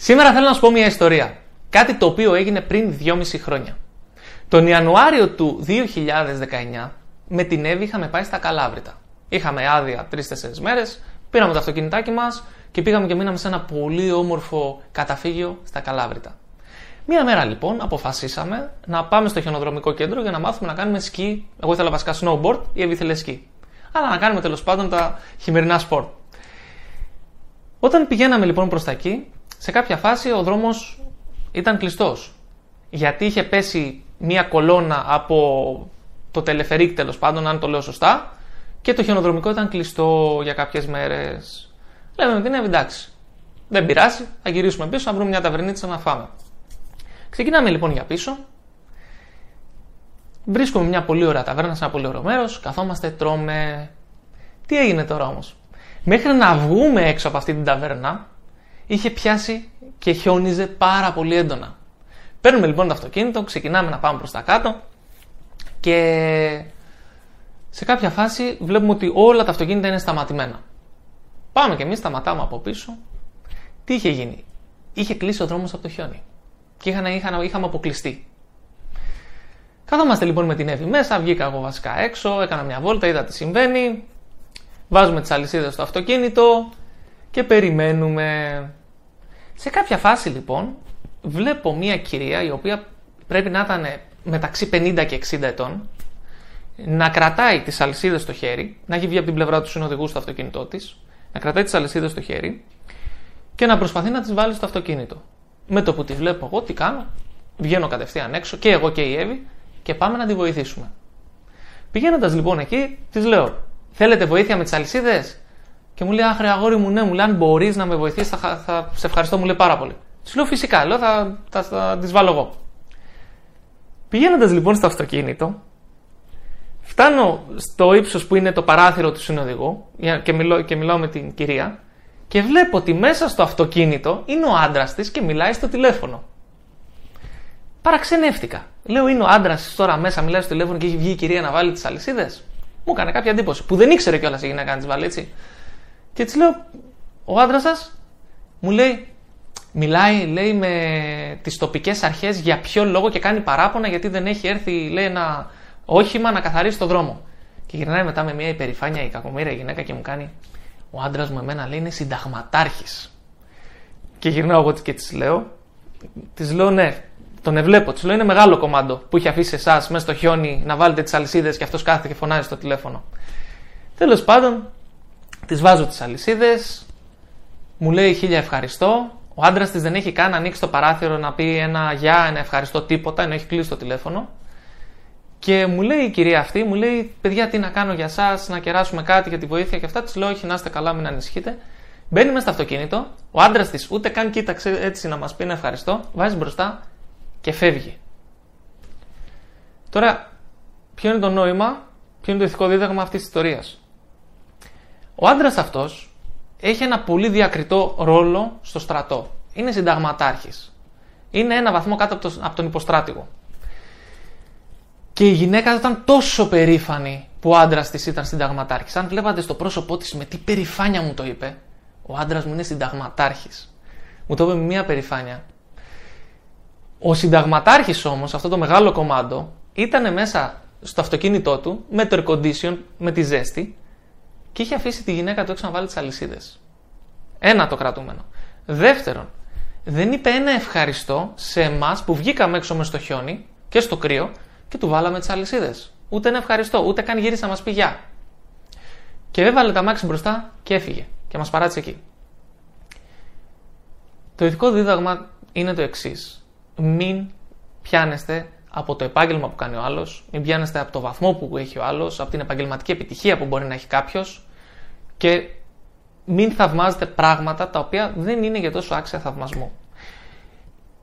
Σήμερα θέλω να σου πω μια ιστορία. Κάτι το οποίο έγινε πριν 2,5 χρόνια. Τον Ιανουάριο του 2019 με την Εύη είχαμε πάει στα Καλάβρητα. Είχαμε άδεια 3-4 μέρες, πήραμε το αυτοκινητάκι μας και πήγαμε και μείναμε σε ένα πολύ όμορφο καταφύγιο στα Καλάβρητα. Μία μέρα λοιπόν αποφασίσαμε να πάμε στο χιονοδρομικό κέντρο για να μάθουμε να κάνουμε σκι. Εγώ ήθελα βασικά snowboard, η Εύη ήθελε σκι. Αλλά να κάνουμε τέλος πάντων τα χειμερινά σπορ. Όταν πηγαίναμε λοιπόν προς τα εκεί, σε κάποια φάση ο δρόμος ήταν κλειστός. Γιατί είχε πέσει μία κολόνα από το τελεφερίκ τέλος πάντων, αν το λέω σωστά, και το χιονοδρομικό ήταν κλειστό για κάποιες μέρες. Λέμε με την Εύη, εντάξει. Δεν πειράζει, θα γυρίσουμε πίσω, θα βρούμε μια ταβερνίτσα να φάμε. Ξεκινάμε λοιπόν για πίσω. Βρίσκουμε μια πολύ ωραία ταβέρνα σε ένα πολύ ωραίο μέρος. Καθόμαστε, τρώμε. Τι έγινε τώρα όμως; Μέχρι να βγούμε έξω από αυτή την ταβέρνα, είχε πιάσει και χιόνιζε πάρα πολύ έντονα. Παίρνουμε λοιπόν το αυτοκίνητο, ξεκινάμε να πάμε προς τα κάτω και σε κάποια φάση βλέπουμε ότι όλα τα αυτοκίνητα είναι σταματημένα. Πάμε και εμείς, σταματάμε από πίσω. Τι είχε γίνει, είχε κλείσει ο δρόμος από το χιόνι και είχαν, είχαν, είχαμε αποκλειστεί. Καθόμαστε λοιπόν με την Εύη μέσα, βγήκα εγώ βασικά έξω, έκανα μια βόλτα, είδα τι συμβαίνει. Βάζουμε τις αλυσίδες στο αυτοκίνητο και περιμένουμε. Σε κάποια φάση λοιπόν βλέπω μια κυρία η οποία πρέπει να ήταν μεταξύ 50 και 60 ετών να κρατάει τις αλυσίδες στο χέρι, να έχει βγει από την πλευρά τους συνοδηγούς στο αυτοκίνητό της, να κρατάει τις αλυσίδες στο χέρι και να προσπαθεί να τις βάλει στο αυτοκίνητο. Με το που τη βλέπω εγώ, τι κάνω, βγαίνω κατευθείαν έξω και εγώ και η Εύη και πάμε να τη βοηθήσουμε. Πηγαίνοντας λοιπόν εκεί, της λέω: Θέλετε βοήθεια με τις αλυσίδες; Και μου λέει: Άχρε, αγόρι μου, ναι, μου λέει: Αν μπορείς να με βοηθήσεις, θα, θα, σε ευχαριστώ, μου λέει πάρα πολύ. Της λέω: Φυσικά, λέω: Θα, θα, θα τις βάλω εγώ. Πηγαίνοντας λοιπόν στο αυτοκίνητο, φτάνω στο ύψος που είναι το παράθυρο του συνοδηγού και, μιλώ, και μιλάω με την κυρία και βλέπω ότι μέσα στο αυτοκίνητο είναι ο άντρας της και μιλάει στο τηλέφωνο. Παραξενεύτηκα. Λέω, είναι ο άντρας τώρα μέσα, μιλάει στο τηλέφωνο και έχει βγει η κυρία να βάλει τις αλυσίδες. Μου έκανε κάποια εντύπωση. Που δεν ήξερε κιόλας η γυναίκα να τις βάλει έτσι. Και της λέω, ο άντρας σας μου λέει, μιλάει λέει, με τις τοπικές αρχές για ποιο λόγο και κάνει παράπονα γιατί δεν έχει έρθει λέει, ένα όχημα να καθαρίσει το δρόμο. Και γυρνάει μετά με μια υπερηφάνεια η κακομοίρια γυναίκα και μου κάνει, ο άντρας μου εμένα λέει είναι συνταγματάρχης. Και γυρνάω εγώ και της λέω, της λέω ναι, τον ευλέπω. Της λέω είναι μεγάλο κομμάτι που έχει αφήσει εσάς μέσα στο χιόνι να βάλετε τις αλυσίδες και αυτός κάθεται και φωνάζει στο τηλέφωνο. Τέλος πάντων, τη βάζω τις αλυσίδες, μου λέει χίλια ευχαριστώ. Ο άντρας της δεν έχει καν ανοίξει το παράθυρο να πει ένα γεια, ένα ευχαριστώ τίποτα, ενώ έχει κλείσει το τηλέφωνο. Και μου λέει η κυρία αυτή, μου λέει: Παιδιά, τι να κάνω για εσά, να κεράσουμε κάτι για τη βοήθεια και αυτά. Της λέω: Όχι, να είστε καλά, μην ανησυχείτε. Μπαίνει μέσα στο αυτοκίνητο, ο άντρας της ούτε καν κοίταξε έτσι να μας πει ένα ευχαριστώ, βάζει μπροστά και φεύγει. Τώρα, ποιο είναι το νόημα, ποιο είναι το ηθικό δίδαγμα αυτής της ιστορίας; Ο άντρας αυτός έχει ένα πολύ διακριτό ρόλο στο στρατό. Είναι συνταγματάρχης. Είναι ένα βαθμό κάτω από τον υποστράτηγο. Και η γυναίκα ήταν τόσο περήφανη που ο άντρας της ήταν συνταγματάρχης. Αν βλέπατε στο πρόσωπό της με τι περηφάνεια μου το είπε, ο άντρας μου είναι συνταγματάρχης. Μου το είπε με μια περηφάνεια. Ο συνταγματάρχης όμως, αυτό το μεγάλο κομμάτι, ήταν μέσα στο αυτοκίνητό του με το air condition, με τη ζέστη και είχε αφήσει τη γυναίκα του έξω να βάλει τις αλυσίδες. Ένα το κρατούμενο. Δεύτερον, δεν είπε ένα ευχαριστώ σε εμάς που βγήκαμε έξω μες στο χιόνι και στο κρύο και του βάλαμε τις αλυσίδες. Ούτε ένα ευχαριστώ, ούτε καν γύρισε να μας πει γεια. Και έβαλε τα μάξι μπροστά και έφυγε και μας παράτησε εκεί. Το ηθικό δίδαγμα είναι το εξής. Μην πιάνεστε από το επάγγελμα που κάνει ο άλλος, μην πιάνεστε από το βαθμό που έχει ο άλλος, από την επαγγελματική επιτυχία που μπορεί να έχει κάποιος και μην θαυμάζετε πράγματα τα οποία δεν είναι για τόσο άξια θαυμασμού.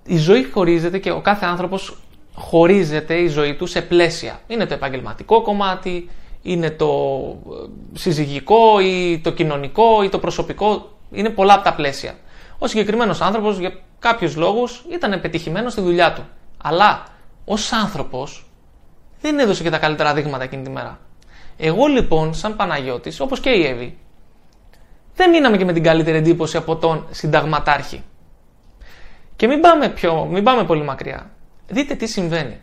Η ζωή χωρίζεται και ο κάθε άνθρωπος χωρίζεται η ζωή του σε πλαίσια. Είναι το επαγγελματικό κομμάτι, είναι το ε, συζυγικό ή το κοινωνικό ή το προσωπικό. Είναι πολλά από τα πλαίσια. Ο συγκεκριμένος άνθρωπος για κάποιους λόγους ήταν πετυχημένο στη δουλειά του. Αλλά ως άνθρωπος δεν έδωσε και τα καλύτερα δείγματα εκείνη τη μέρα. Εγώ λοιπόν, σαν Παναγιώτης, όπως και η Εύη, δεν μείναμε και με την καλύτερη εντύπωση από τον συνταγματάρχη. Και μην πάμε, πιο, μην πάμε πολύ μακριά. Δείτε τι συμβαίνει.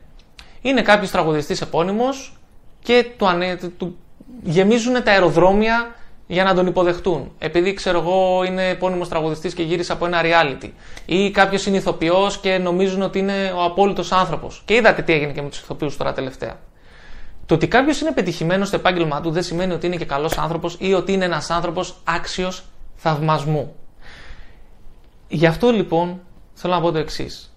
Είναι κάποιος τραγουδιστής επώνυμος και του, ανε, του γεμίζουν τα αεροδρόμια για να τον υποδεχτούν. Επειδή ξέρω εγώ είναι επώνυμος τραγουδιστής και γύρισε από ένα reality. Ή κάποιος είναι ηθοποιός και νομίζουν ότι είναι ο απόλυτος άνθρωπος. Και είδατε τι έγινε και με τους ηθοποιούς τώρα τελευταία. Το ότι κάποιος είναι πετυχημένος στο επάγγελμά του δεν σημαίνει ότι είναι και καλός άνθρωπος ή ότι είναι ένας άνθρωπος άξιος θαυμασμού. Γι' αυτό λοιπόν θέλω να πω το εξής.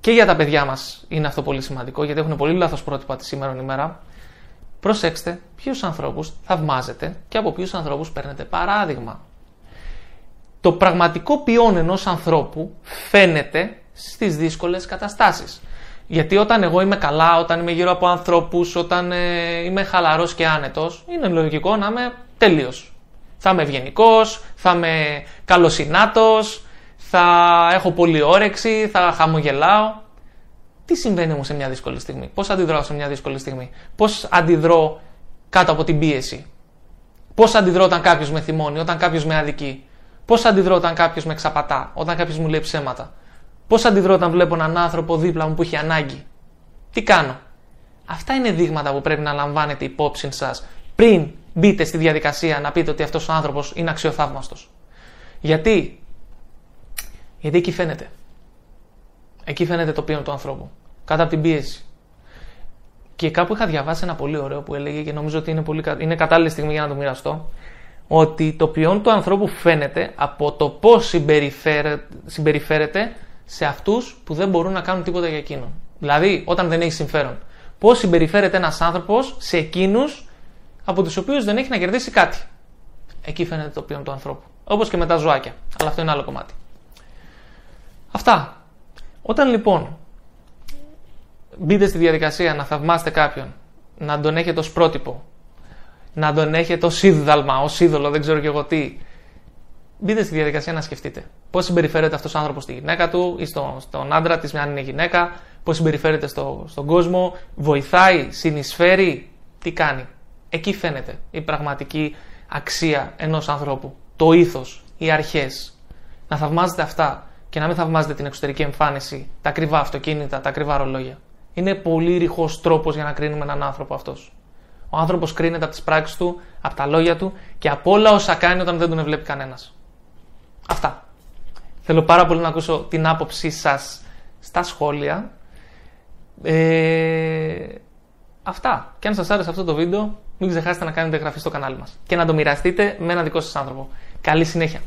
Και για τα παιδιά μας είναι αυτό πολύ σημαντικό, γιατί έχουν πολύ λάθος πρότυπα τη σήμερα ημέρα. Προσέξτε ποιους ανθρώπους θαυμάζετε και από ποιους ανθρώπους παίρνετε παράδειγμα. Το πραγματικό ποιόν ενός ανθρώπου φαίνεται στις δύσκολες καταστάσεις. Γιατί όταν εγώ είμαι καλά, όταν είμαι γύρω από ανθρώπους, όταν ε, είμαι χαλαρός και άνετος, είναι λογικό να είμαι τέλειο. Θα είμαι ευγενικός, θα είμαι καλοσυνάτος, θα έχω πολύ όρεξη, θα χαμογελάω. Τι συμβαίνει όμως σε μια δύσκολη στιγμή, Πώς αντιδράω σε μια δύσκολη στιγμή, Πώς αντιδρώ κάτω από την πίεση, Πώς αντιδρώ όταν κάποιος με θυμώνει, όταν κάποιος με αδικεί, Πώς αντιδρώ όταν κάποιος με εξαπατά, όταν κάποιος μου λέει ψέματα, Πώς αντιδρώ όταν βλέπω έναν άνθρωπο δίπλα μου που έχει ανάγκη, Τι κάνω; Αυτά είναι δείγματα που πρέπει να λαμβάνετε υπόψη σας πριν μπείτε στη διαδικασία να πείτε ότι αυτός ο άνθρωπος είναι αξιοθαύμαστος. Γιατί; Γιατί εκεί φαίνεται. Εκεί φαίνεται το ποιόν του ανθρώπου. Κάτω από την πίεση. Και κάπου είχα διαβάσει ένα πολύ ωραίο που έλεγε και νομίζω ότι είναι, πολύ, είναι κατάλληλη στιγμή για να το μοιραστώ. Ότι το ποιόν του ανθρώπου φαίνεται από το πώς συμπεριφέρεται σε αυτούς που δεν μπορούν να κάνουν τίποτα για εκείνον. Δηλαδή, όταν δεν έχει συμφέρον. Πώς συμπεριφέρεται ένας άνθρωπος σε εκείνους από τους οποίους δεν έχει να κερδίσει κάτι. Εκεί φαίνεται το ποιόν του ανθρώπου. Όπως και με τα ζωάκια. Αλλά αυτό είναι άλλο κομμάτι. Αυτά. Όταν λοιπόν μπείτε στη διαδικασία να θαυμάσετε κάποιον, να τον έχετε ως πρότυπο, να τον έχετε ως ίδαλμα, ως είδωλο, δεν ξέρω και εγώ τι, μπείτε στη διαδικασία να σκεφτείτε πώς συμπεριφέρεται αυτός ο άνθρωπος στη γυναίκα του ή στο, στον άντρα της, αν είναι γυναίκα, πώς συμπεριφέρεται στο, στον κόσμο, βοηθάει, συνεισφέρει, τι κάνει. Εκεί φαίνεται η πραγματική αξία ενός ανθρώπου. Το ήθος, οι αρχές. Να θαυμάζετε αυτά και να μην θαυμάζετε την εξωτερική εμφάνιση, τα ακριβά αυτοκίνητα, τα ακριβά ρολόγια. Είναι πολύ ρηχός τρόπος για να κρίνουμε έναν άνθρωπο αυτός. Ο άνθρωπος κρίνεται από τις πράξεις του, από τα λόγια του και από όλα όσα κάνει όταν δεν τον βλέπει κανένας. Αυτά. Θέλω πάρα πολύ να ακούσω την άποψή σας στα σχόλια. Ε, αυτά. Και αν σας άρεσε αυτό το βίντεο, μην ξεχάσετε να κάνετε εγγραφή στο κανάλι μας και να το μοιραστείτε με ένα δικό σας άνθρωπο. Καλή συνέχεια.